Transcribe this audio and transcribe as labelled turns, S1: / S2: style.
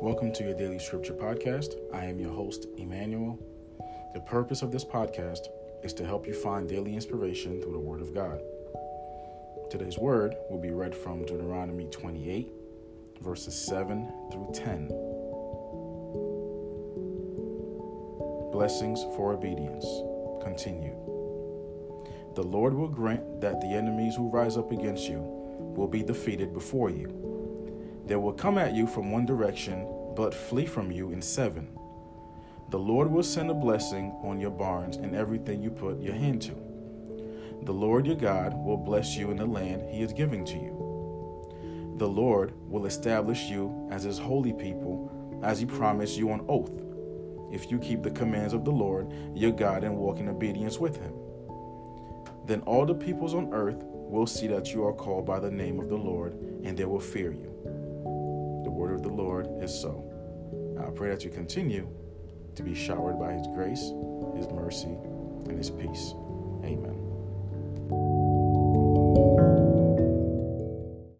S1: Welcome to your daily scripture podcast. I am your host, Emmanuel. The purpose of this podcast is to help you find daily inspiration through the Word of God. Today's word will be read from Deuteronomy 28, verses 7 through 10. Blessings for obedience. Continued. The Lord will grant that the enemies who rise up against you will be defeated before you. They will come at you from one direction, but flee from you in seven. The Lord will send a blessing on your barns and everything you put your hand to. The Lord your God will bless you in the land he is giving to you. The Lord will establish you as his holy people, as he promised you on oath, if you keep the commands of the Lord your God and walk in obedience with him. Then all the peoples on earth will see that you are called by the name of the Lord, and they will fear you word of the Lord is so. I pray that you continue to be showered by His grace, His mercy, and His peace. Amen.